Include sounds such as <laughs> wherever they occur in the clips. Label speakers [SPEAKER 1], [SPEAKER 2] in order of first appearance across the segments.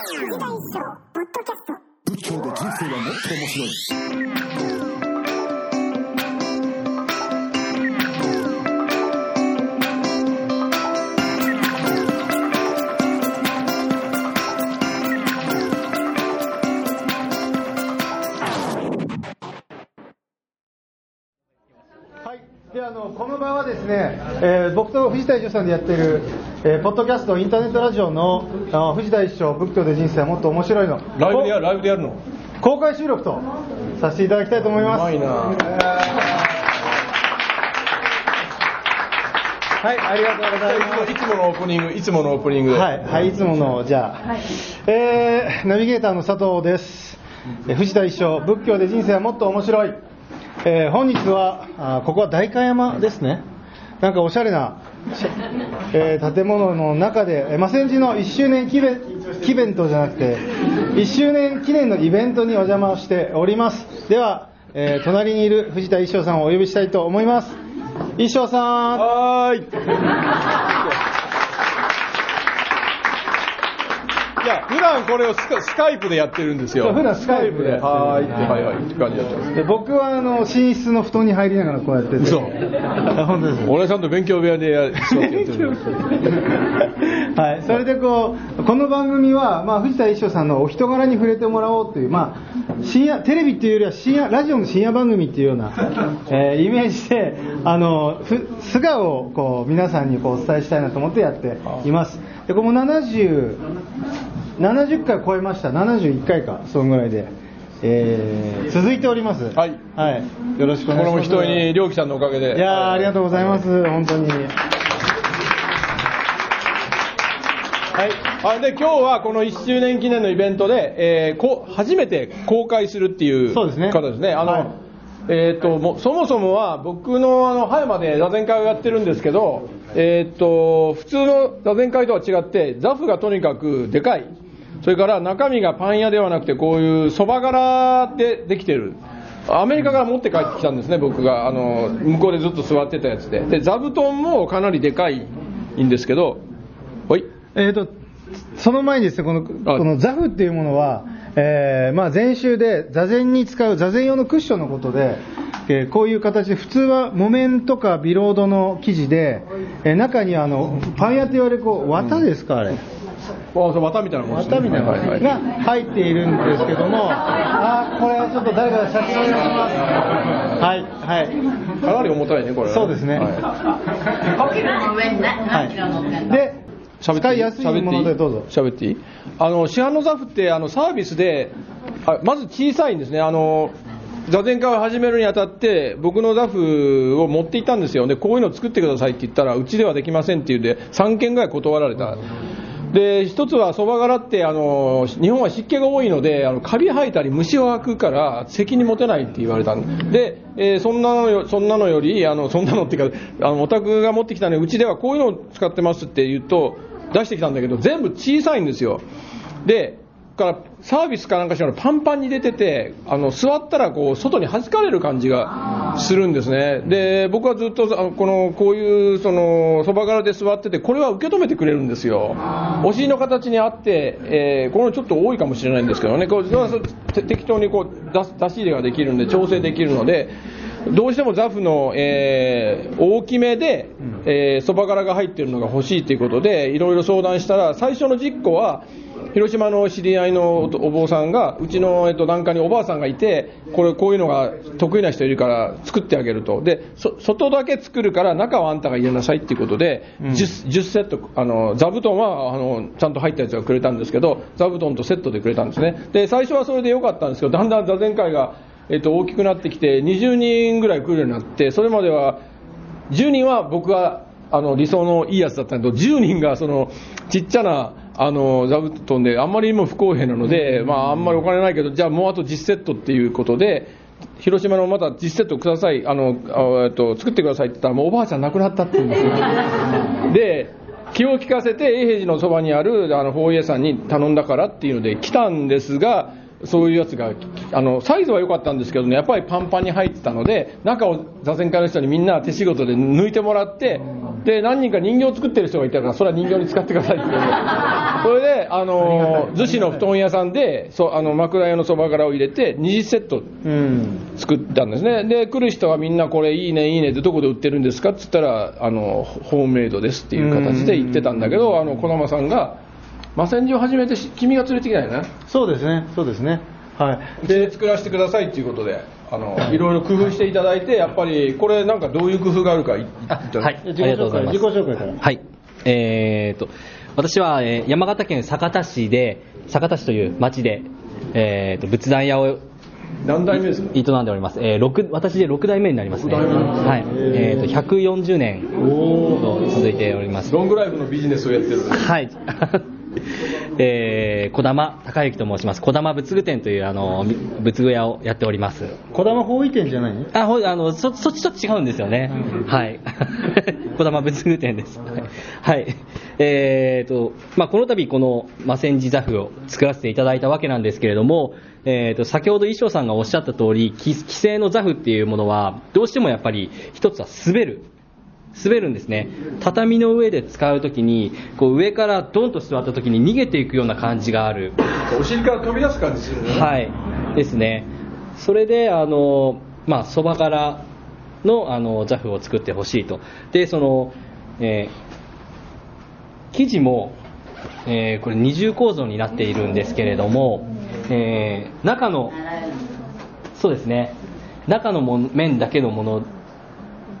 [SPEAKER 1] 仏教で人生はもっと面白い。
[SPEAKER 2] はい、であのこの場はですね、えー僕と藤田一さんでやってる、えーポッドキャストインターネットラジオのあ藤田一生仏教で人生はもっと面白いの。
[SPEAKER 3] ライブでやるライブでやるの？
[SPEAKER 2] 公開収録とさせていただきたいと思います。
[SPEAKER 3] うまいな。
[SPEAKER 2] はいありがとうございます。
[SPEAKER 3] いつものオープニングいつものオープニングで、
[SPEAKER 2] はい、はい、いつものじゃあ、えーナビゲーターの佐藤です、えー藤田一生仏教で人生はもっと面白い、えー本日はあーここは代官山ですね。なんかおしゃれな、しえー建物の中で、えー、魔仙寺の1周年記念記ベントじゃなくて1周年記念のイベントにお邪魔しております。では、えー隣にいる藤田一生さんをお呼びしたいと思います。一生さん。
[SPEAKER 3] はーい。いや普段これをスカスカイプでやってるんですよ。
[SPEAKER 2] 普段スカイプで
[SPEAKER 3] はーいってはい。はいって感じだったんです
[SPEAKER 2] で僕はあの寝室の布団に入りながらこうやってて。
[SPEAKER 3] 嘘。
[SPEAKER 2] あ本当です
[SPEAKER 3] 俺はちゃんと勉強部屋でや座ってやってる。<laughs>
[SPEAKER 2] はい、それでこうこの番組は、まあ、藤田一生さんのお人柄に触れてもらおうという、まあ、深夜テレビっていうよりは深夜ラジオの深夜番組っていうような、<laughs> えーイメージであのふ素顔をこう皆さんにこうお伝えしたいなと思ってやっています。でこれも70 70回超えました。71回か。そのぐらいで、えー続いております。
[SPEAKER 3] はい。
[SPEAKER 2] はい、よろしくお
[SPEAKER 3] これも
[SPEAKER 2] 願いします。
[SPEAKER 3] 一重に良樹さんのおかげで。
[SPEAKER 2] いやーありがとうございます。本当に。はい。
[SPEAKER 3] あで今日はこの1周年記念のイベントで、えーこ初めて公開するっていう
[SPEAKER 2] そうですね。
[SPEAKER 3] 方ですね。あの
[SPEAKER 2] はい
[SPEAKER 3] えー、ともそもそもは僕のあの葉山で座禅会をやってるんですけど、えー、と普通の座禅会とは違って座布がとにかくでかいそれから中身がパン屋ではなくてこういうそば柄でできてる。アメリカから持って帰ってきたんですね僕が。あの向こうでずっと座ってたやつで。で座布団もかなりでかいんですけど。ほい。
[SPEAKER 2] えー、とその前にですねこの
[SPEAKER 3] あ
[SPEAKER 2] この座布っていうものは、えーまあ、禅宗で座禅に使う座禅用のクッションのことで、えーこういう形で普通は木綿とかビロードの生地で、えー中にあのパン屋と言われるこう綿ですか、あれ
[SPEAKER 3] 綿みたいなもんですね。
[SPEAKER 2] 綿みたいな
[SPEAKER 3] はいはい。
[SPEAKER 2] のが入っているんですけども、あーこれはちょっと誰か写真お願いします。はい、はい。
[SPEAKER 3] かなり重たいねこれ。
[SPEAKER 2] そうですね。
[SPEAKER 3] はい。
[SPEAKER 2] で、使いやすいものでどうぞ。
[SPEAKER 3] 喋っていい？あの市販のザフってあのサービスであまず小さいんですね。あの座禅会を始めるにあたって僕のザフを持っていったんですよ。でこういうの作ってくださいって言ったらうちではできませんっていうんで3件ぐらい断られたで一つはそば柄ってあの日本は湿気が多いのであのカビ生えたり虫を吐くから責任持てないって言われたんで、えーそんなのよそんなのよりあのそんなのっていうかあのお宅が持ってきたのでうちではこういうのを使ってますって言うと出してきたんだけど全部小さいんですよ。でからサービスかなんかしらのパンパンに出ててあの座ったらこう外に弾かれる感じがするんですね。で僕はずっとあのこのこういうそのそば柄で座っててこれは受け止めてくれるんですよ。お尻の形にあって、えーこれちょっと多いかもしれないんですけどね。こう適当にこう出す出し入れができるんで調整できるのでどうしてもザフの、えー大きめでそば、柄が入ってるのが欲しいということでいろいろ相談したら最初の実行は広島の知り合いのおお坊さんがうちの、えっと、檀家におばあさんがいてこれこういうのが得意な人いるから作ってあげると。でそ外だけ作るから中はあんたが入れなさいっていうことで、10, 10セットあの座布団はあのちゃんと入ったやつがくれたんですけど座布団とセットでくれたんですね。で最初はそれでよかったんですけどだんだん座禅会が、えっと、大きくなってきて20人ぐらい来るようになってそれまでは10人は僕があの理想のいいやつだったんだけど10人がそのちっちゃなあの座布団であんまりにも不公平なので、まあ、あんまりお金ないけどじゃあもうあと10セットっていうことで広島のまた10セットください。あのあえっと作ってくださいって言ったらもうおばあちゃん亡くなったって言うんですよ。<laughs> で気を利かせて永平寺のそばにあるあの法家さんに頼んだからっていうので来たんですがそういうやつがあのサイズは良かったんですけどねやっぱりパンパンに入ってたので中を座禅会の人にみんな手仕事で抜いてもらってで何人か人形を作ってる人がいたからそれは人形に使ってくださいって言って <laughs> それであの逗子の布団屋さんでそあの枕用のそば殻を入れて20セット
[SPEAKER 2] うん。
[SPEAKER 3] 作ったんですね。で来る人はみんなこれいいねいいねってどこで売ってるんですかって言ったらあのホームメイドですっていう形で言ってたんだけどあの児玉さんが魔戦場を始めてし君が連れてきたよね
[SPEAKER 2] そうですね、そうですね。はい。
[SPEAKER 3] で作らせてくださいっていうことであのいろいろ工夫していただいてやっぱりこれなんかどういう工夫があるか言っていただ
[SPEAKER 4] はい、あ
[SPEAKER 2] 自己紹介、
[SPEAKER 4] りがとうございます。
[SPEAKER 2] 自己紹介から。
[SPEAKER 4] はい。えーと、私は、えー山形県酒田市で、酒田市という町で、えーと、仏壇屋を
[SPEAKER 3] 何代目ですか？
[SPEAKER 4] 営んでおります。えー六私で6代目になりますね。
[SPEAKER 3] 六代目
[SPEAKER 4] はい。えーと、140年と続いております。
[SPEAKER 3] ロングライフのビジネスをやってる
[SPEAKER 4] はい。えー、小玉孝之と申します。小玉仏具店という、あの、み仏具屋をやっております。
[SPEAKER 2] 児玉法医店じゃない？の
[SPEAKER 4] あ、ほあの、そ、そっちと違うんですよね。はい。<laughs> 小玉仏具店です。はい。えーと、まあ、この度この魔戦時座布を作らせていただいたわけなんですけれども、えーと、先ほど衣装さんがおっしゃった通り、き既成の座布っていうものは、どうしてもやっぱり一つは滑る。滑るんですね。畳の上で使うときにこう上からドンと座ったときに逃げていくような感じがある。
[SPEAKER 3] お尻から飛び出す感じするね。
[SPEAKER 4] はい、ですね。それで、あの、まあ、そば柄の、あの、ザフを作ってほしいと。で、その、えー生地も、えーこれ二重構造になっているんですけれども、えー中の、そうですね、中のもん面だけのもの、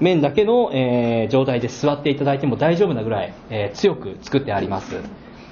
[SPEAKER 4] 面だけの、えー状態で座っていただいても大丈夫なぐらい、えー強く作ってあります。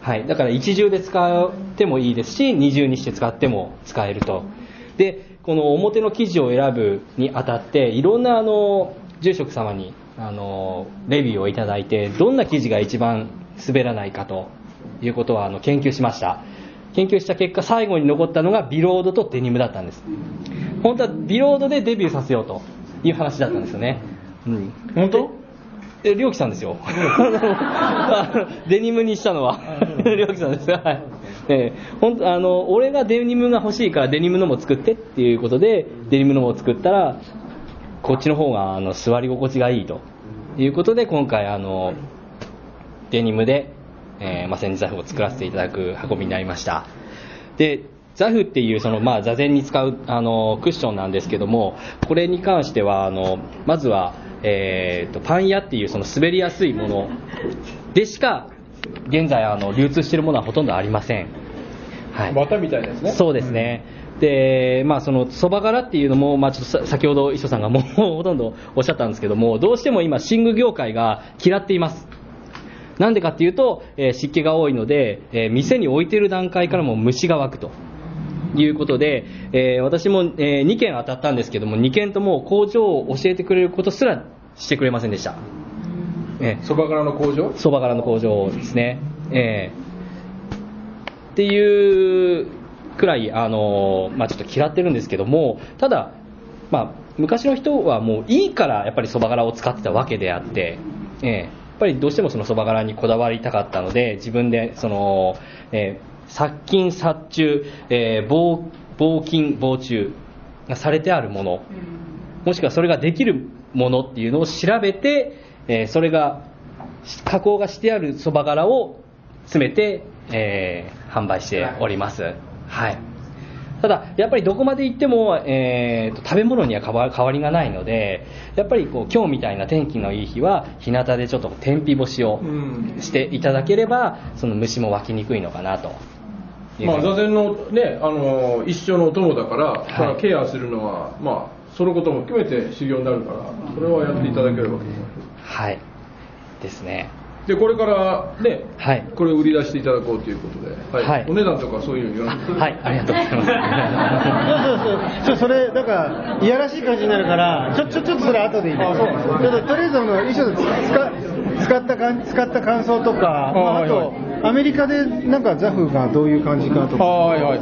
[SPEAKER 4] はい、だから一重で使ってもいいですし二重にして使っても使えると。でこの表の生地を選ぶにあたっていろんなあの住職様にあのレビューをいただいてどんな生地が一番滑らないかということはあの研究しました。研究した結果最後に残ったのがビロードとデニムだったんです。本当はビロードでデビューさせようという話だったんですよね、うん、
[SPEAKER 2] 本当？
[SPEAKER 4] え、りょうきさんですよ。<laughs> デニムにしたのは、りょうきさんです。はい。えー、ほあの、俺がデニムが欲しいからデニムのも作ってっていうことで、デニムのも作ったら、こっちの方が、あの、座り心地がいいということで、今回、あの、デニムで、えー、まあ、戦時ザフを作らせていただく運びになりました。で、ザフっていうその、まあ、座禅に使うあのクッションなんですけども、これに関してはあのまずは、えーとパン屋っていうその滑りやすいものでしか現在あの流通しているものはほとんどありません。はい、
[SPEAKER 3] 綿みたいなやつね
[SPEAKER 4] そうですね。で、まあ、その、そば柄っていうのも、まあ、ちょっとさ先ほど、磯さんがもうほとんどおっしゃったんですけども、どうしても今、寝具業界が嫌っています。なんでかっていうと、えー湿気が多いので、えー店に置いてる段階からも虫が湧くと。いうことで、えー私も、え2件当たったんですけども、2件とも工場を教えてくれることすらしてくれませんでした。えー
[SPEAKER 3] そば柄の工場？
[SPEAKER 4] そば柄の工場ですね。ええっていうくらい、あのまあ、ちょっと嫌ってるんですけども、ただ、まあ、昔の人はもういいからやっぱりそば柄を使ってたわけであって、ええやっぱりどうしてもそのそば柄にこだわりたかったので、自分でその、えー殺菌、殺虫、えー防防菌、防虫がされてあるもの、もしくはそれができるものっていうのを調べて、えーそれが加工がしてあるそば柄を詰めて、えー販売しております。はい。ただ、やっぱりどこまで行っても、えーと食べ物には変わりがないので、やっぱりこう今日みたいな天気のいい日は、日向でちょっと天日干しを
[SPEAKER 3] うん
[SPEAKER 4] していただければ、その虫も湧きにくいのかなと
[SPEAKER 3] まあ、座禅のね、あの一生のお供だから、
[SPEAKER 4] い
[SPEAKER 3] それはケアするのは、まあ、そのことも含めて修行になるから、それはやっていただければと思いま
[SPEAKER 4] はい。ですね。
[SPEAKER 3] す。で、これからね、
[SPEAKER 4] はい。
[SPEAKER 3] これを売り出していただこうということで、はい
[SPEAKER 4] はい
[SPEAKER 3] お値段とかそういうの言わなくて
[SPEAKER 4] はい、ありがとうございます。
[SPEAKER 2] そうそうそう、それ、なんか、いやらしい感じになるから、ちょ、ちょ、ちょっとそれ後でいいね。ちょっと、とりあえず、あの、衣装で使使ったかん使った感想とか、まあ、あと、アメリカでなんかザフがどういう感じかとか。
[SPEAKER 3] はいはい。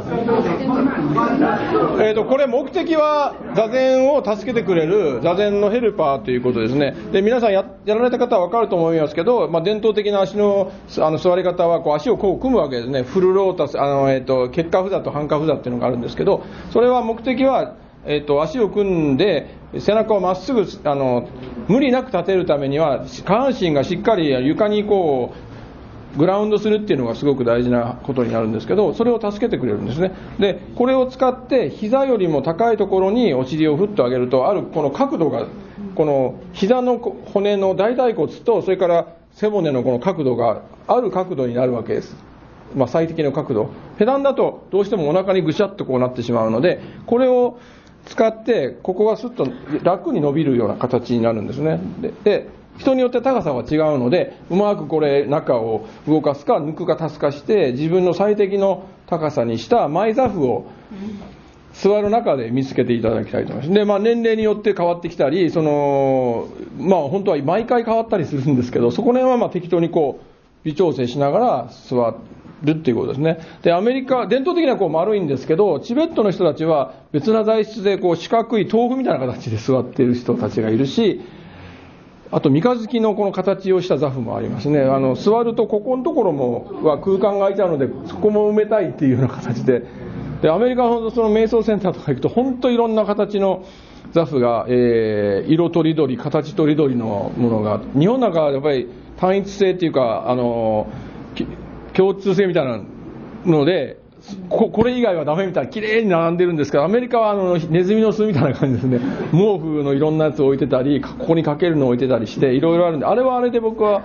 [SPEAKER 3] えっ、と、これ目的は座禅を助けてくれる座禅のヘルパーということですね。で、皆さんややられた方はわかると思いますけど、まあ、伝統的な足のあの座り方はこう足をこう組むわけですね。フルロータス、あの、えっ、と、結果不座と半下不座っていうのがあるんですけど、それは目的は、えっ、と、足を組んで、背中をまっすぐ、あの、無理なく立てるためには、下半身がしっかり床にこう、グラウンドするっていうのがすごく大事なことになるんですけど、それを助けてくれるんですね。で、これを使って、膝よりも高いところにお尻をふっと上げると、あるこの角度が、この膝の骨の大腿骨と、それから背骨のこの角度がある角度になるわけです。まあ、最適の角度。ペダンだとどうしてもお腹にぐしゃっとこうなってしまうので、これを使って、ここがスッと楽に伸びるような形になるんですね。で人によって高さは違うので、うまくこれ、中を動かすか、抜くか、足すかして、自分の最適の高さにした前座布を座る中で見つけていただきたいと思います。で、まあ、年齢によって変わってきたり、その、まあ、本当は毎回変わったりするんですけど、そこら辺はまあ適当にこう、微調整しながら座るっていうことですね。で、アメリカ、伝統的にはこう丸いんですけど、チベットの人たちは別な材質でこう四角い豆腐みたいな形で座っている人たちがいるし、あと三日月のこの形をした座布もありますね。あの、座るとここのところも、は空間が空いちゃうので、そこも埋めたいっていうような形で、で、アメリカのその瞑想センターとか行くと、本当いろんな形の座布が、えー、色とりどり、形とりどりのものが、日本なんかはやっぱり単一性っていうか、あの、共通性みたいなので、ここれ以外はダメみたいな、綺麗に並んでるんですけど、アメリカはあのネズミの巣みたいな感じですね、毛布のいろんなやつを置いてたり、ここにかけるのを置いてたりして、いろいろあるんで、あれはあれで僕は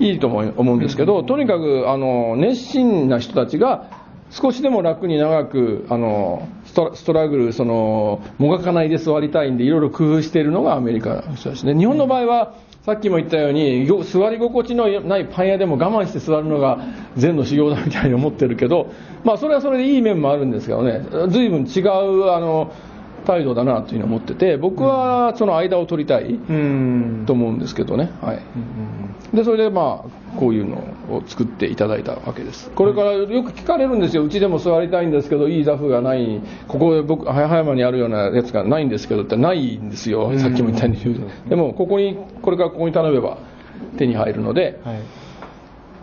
[SPEAKER 3] いいと思うんですけど、とにかくあの熱心な人たちが、少しでも楽に長くあのストラグル、そのもがかないで座りたいんで、いろいろ工夫しているのがアメリカの人ですね。日本の場合はさっきも言ったように、座り心地のないパン屋でも我慢して座るのが禅の修行だみたいに思ってるけど、まあそれはそれでいい面もあるんですけどね、随分違うあの態度だなというのを思ってて、僕はその間を取りたい
[SPEAKER 2] うん。
[SPEAKER 3] と思うんですけどね。はい。で、それでまあ、こういうのを作っていただいたわけです。これからよく聞かれるんですよ。うちでも座りたいんですけど、いい座布がない、ここ僕、早山にあるようなやつがないんですけどってないんですよ。さっきも言ったように。でも、ここに、これからここに頼めば手に入るので、
[SPEAKER 2] はい。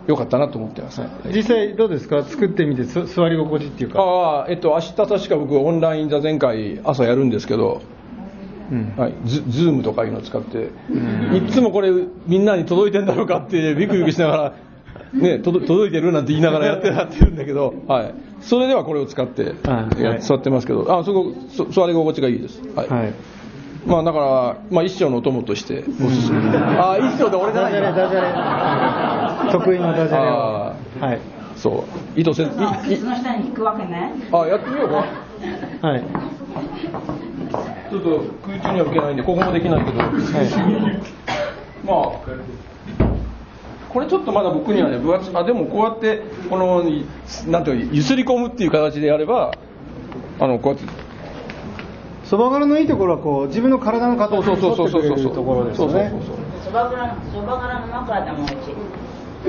[SPEAKER 3] よかったなと思ってますね。
[SPEAKER 2] 実際どうですか？作ってみてす座り心地っていうか。
[SPEAKER 3] ああ、えっと、明日確か僕オンライン座禅会朝やるんですけど、
[SPEAKER 2] うん。
[SPEAKER 3] はい、ズズームとかいうのを使って、いっつもこれ、みんなに届いてんだろうかって、ビクビクしながら、ね、届届いてるなんて言いながらやってやってるんだけど、はい、それではこれを使って
[SPEAKER 2] はい
[SPEAKER 3] や座ってますけど、あそこそ座り心地がいいです。はい
[SPEAKER 2] はい。
[SPEAKER 3] まあ、だから、まあ、一生のお供としておすすめ。あ一生で俺じゃない
[SPEAKER 2] ダジャレ、ダジャレ。得意のダジャレはい。
[SPEAKER 3] そう、意図せず、いい
[SPEAKER 5] その下に引くわけね。
[SPEAKER 3] あやってみようか。
[SPEAKER 2] はい。
[SPEAKER 3] ちょっと空中には受けないんで、ここもできないけど、<laughs> まあ、これちょっとまだ僕にはね、分厚あでもこうやって、この、なんていうの、ゆすり込むっていう形でやれば、あのこうやって、
[SPEAKER 2] そば柄のいいところはこう自分の体の形
[SPEAKER 3] そう
[SPEAKER 2] に
[SPEAKER 3] そうそうそうそう
[SPEAKER 2] 沿ってくれるところですよね。
[SPEAKER 3] そうそうそう
[SPEAKER 5] そば殻の、そば殻の枕でもうち。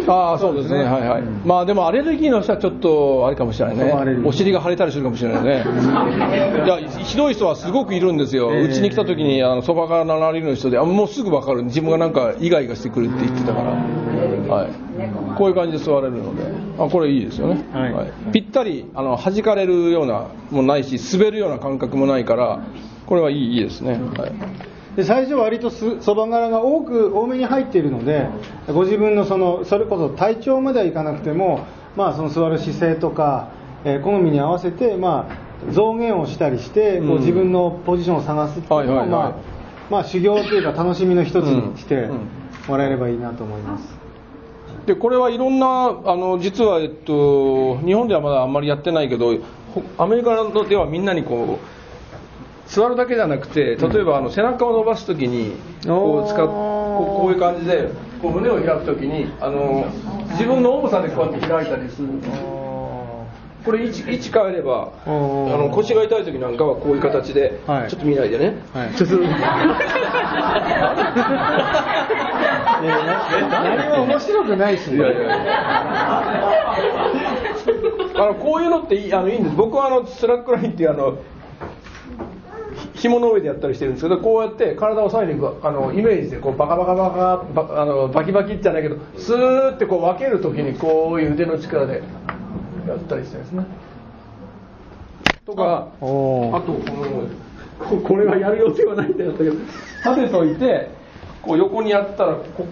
[SPEAKER 3] ああ、そうですね、はいはい。まあでもアレルギーの人はちょっとあれかもしれないね。お尻が腫れたりするかもしれないね。<laughs> いや、ひどい人はすごくいるんですよ。
[SPEAKER 2] ええ
[SPEAKER 3] うちに来た時に、あの、そばからアレルギーの人で、あもうすぐわかる。自分がなんかイガイガしてくるって言ってたから。はい。こういう感じで座れるので、あ、これいいですよね。
[SPEAKER 2] はい
[SPEAKER 3] ぴったり、あの、弾かれるようなもないし、滑るような感覚もないから、これはいいいいですね。はい。
[SPEAKER 2] で最初は割とすそば柄が多く多めに入っているのでご自分のそのそれこそ体調まではいかなくても、まあ、その座る姿勢とか、えー好みに合わせて、まあ、増減をしたりして、こ
[SPEAKER 3] う
[SPEAKER 2] 自分のポジションを探すっていうのを、
[SPEAKER 3] はいはいはい。
[SPEAKER 2] まあまあ、修行というか楽しみの一つにして
[SPEAKER 3] うん。
[SPEAKER 2] もらえればいいなと思います、
[SPEAKER 3] でこれはいろんなあの実は、えっと、日本ではまだあんまりやってないけどほアメリカではみんなにこう座るだけじゃなくて例えばあの背中を伸ばすときにこう使っこうこういう感じでこう胸を開くときにあの自分の重さでこうやって開いたりする。これ位置位置変えればあの腰が痛い時なんかはこういう形で、
[SPEAKER 2] はい。
[SPEAKER 3] ちょっと見ないでね。
[SPEAKER 2] はい、ちょっと。<laughs> 何も面白くないし、
[SPEAKER 3] いやいやあのこういうのっていいあのいいんです。僕はあのスラックラインっていうあのひ紐の上でやったりしてるんですけどこうやって体を左右にあのイメージでこうバカバカバカバあのバキバキじゃないけどスーってこう分けるときにこういう腕の力でやったりしてるんですね。とかあとこのここれはやる予定はないんだよだけど立てといてこう横にやったらこ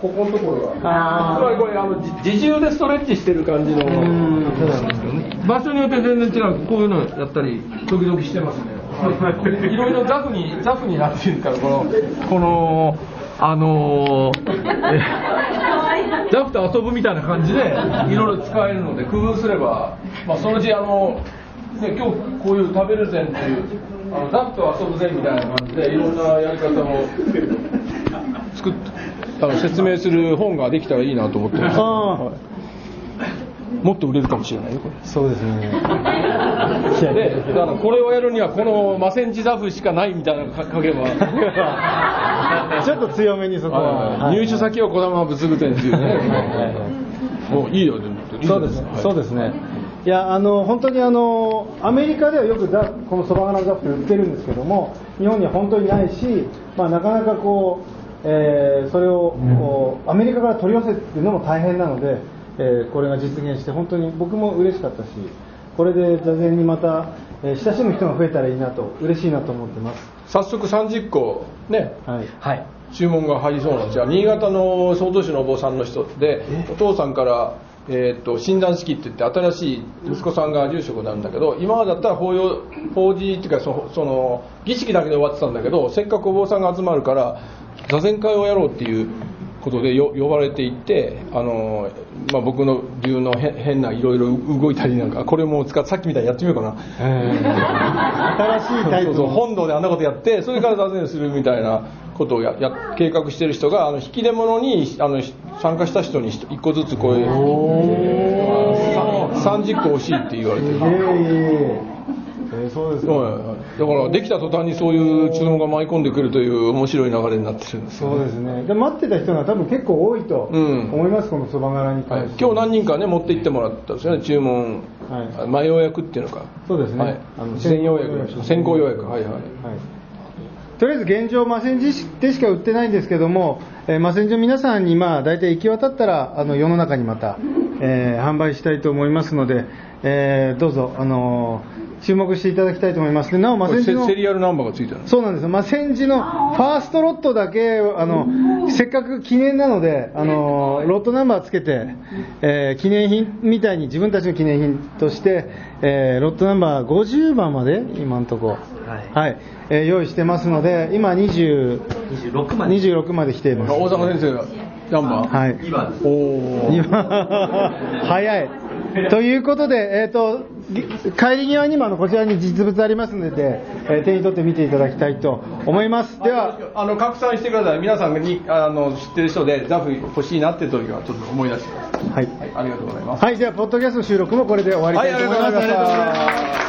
[SPEAKER 3] ここのところが。つまりこれあのじ自重でストレッチしてる感じの。場所によって全然違う。こういうのやったり時々してますね <laughs> いろいろザフにザフになってるからこのこのあのーえザフと遊ぶみたいな感じでいろいろ使えるので工夫すれば、まあ、そのうちあの、ね、今日こういう食べる膳っていうあのザフと遊ぶ膳みたいな感じでいろんなやり方を作っあの説明する本ができたらいいなと思ってます、もっと売れるかもしれないよこれ。
[SPEAKER 2] ーそうですね。<laughs>
[SPEAKER 3] でだからこれをやるにはこのマセンジザフしかないみたいなのか書けば。<laughs>
[SPEAKER 2] ちょっと強めにそこは。
[SPEAKER 3] 入手先は児玉仏具店ってい。うねもういいよでも。
[SPEAKER 2] そうです、そうですね。い。や、あの、本当にあの、アメリカではよくザこのそば花ザフって売ってるんですけども、日本には本当にないし、まあ、なかなかこう、えーそれをこうアメリカから取り寄せるのも大変なので、えーこれが実現して、本当に僕も嬉しかったし、これで座禅にまた、えー親しむ人が増えたらいいなと、嬉しいなと思ってます。
[SPEAKER 3] 早速30個ね
[SPEAKER 2] はい。
[SPEAKER 4] はい
[SPEAKER 3] 注文が入りそうなんですが新潟の総統市のお坊さんの人でお父さんから、えー、と診断式って言って新しい息子さんが住職なんだけど今までだったら法要法事っていうかそその儀式だけで終わってたんだけどせっかくお坊さんが集まるから座禅会をやろうっていうことでよ呼ばれていってあの、まあ、僕の流のへ変ないろいろ動いたりなんかこれも使ってさっきみたいにやってみようかな。
[SPEAKER 2] 新しいタイプ
[SPEAKER 3] そう本堂であんなことやってそれから座禅するみたいなことをやや計画してる人があの引き出物にあの参加した人に1個ずつこういうさ30個欲しいって言われてる、
[SPEAKER 2] そうですか。
[SPEAKER 3] はいだからできた途端にそういう注文が舞い込んでくるという面白い流れになってるんですよ
[SPEAKER 2] そうですね。で待ってた人が多分結構多いと
[SPEAKER 3] うん。
[SPEAKER 2] 思います、このそば柄に
[SPEAKER 3] はい
[SPEAKER 2] 関して。
[SPEAKER 3] 今日何人かね持って行ってもらったんですよね注文、
[SPEAKER 2] はい。
[SPEAKER 3] 前予約っていうのか。
[SPEAKER 2] そうですね。
[SPEAKER 3] はい。
[SPEAKER 2] あの
[SPEAKER 3] 事前予約。先行予約。はいはい。
[SPEAKER 2] はい。とりあえず現状、魔戦でしか売ってないんですけども、えー、魔戦場皆さんにまあ大体行き渡ったらあの世の中にまた、えー販売したいと思いますので、えーどうぞ、あのー注目していただきたいと思います。でなお、魔
[SPEAKER 3] これ
[SPEAKER 2] 戦場の
[SPEAKER 3] セセリアルナンバーがついてる
[SPEAKER 2] そうなんです。よ、まあ、戦時のファーストロットだけあのせっかく記念なのであのロットナンバーつけて、えー記念品みたいに自分たちの記念品として、えーロットナンバー50番まで今のとこ。ろ、はい。えー用意してますので今20
[SPEAKER 4] 26まで。
[SPEAKER 2] 26まで来ています。
[SPEAKER 3] 大阪先生がナンバー？
[SPEAKER 2] はい。
[SPEAKER 3] おお
[SPEAKER 2] 今早い。ということで、えー、とぎ帰り際にもあのこちらに実物ありますので、えー手に取って見ていただきたいと思います。では、
[SPEAKER 3] あの拡散してください皆さんにあの知ってる人でザフ欲しいなって時はちょっと思い出してください
[SPEAKER 2] はい。
[SPEAKER 3] はいありがとうございます
[SPEAKER 2] はい、では、ポッドキャスト収録もこれで終わりたいと思います。
[SPEAKER 3] はいありがとうございました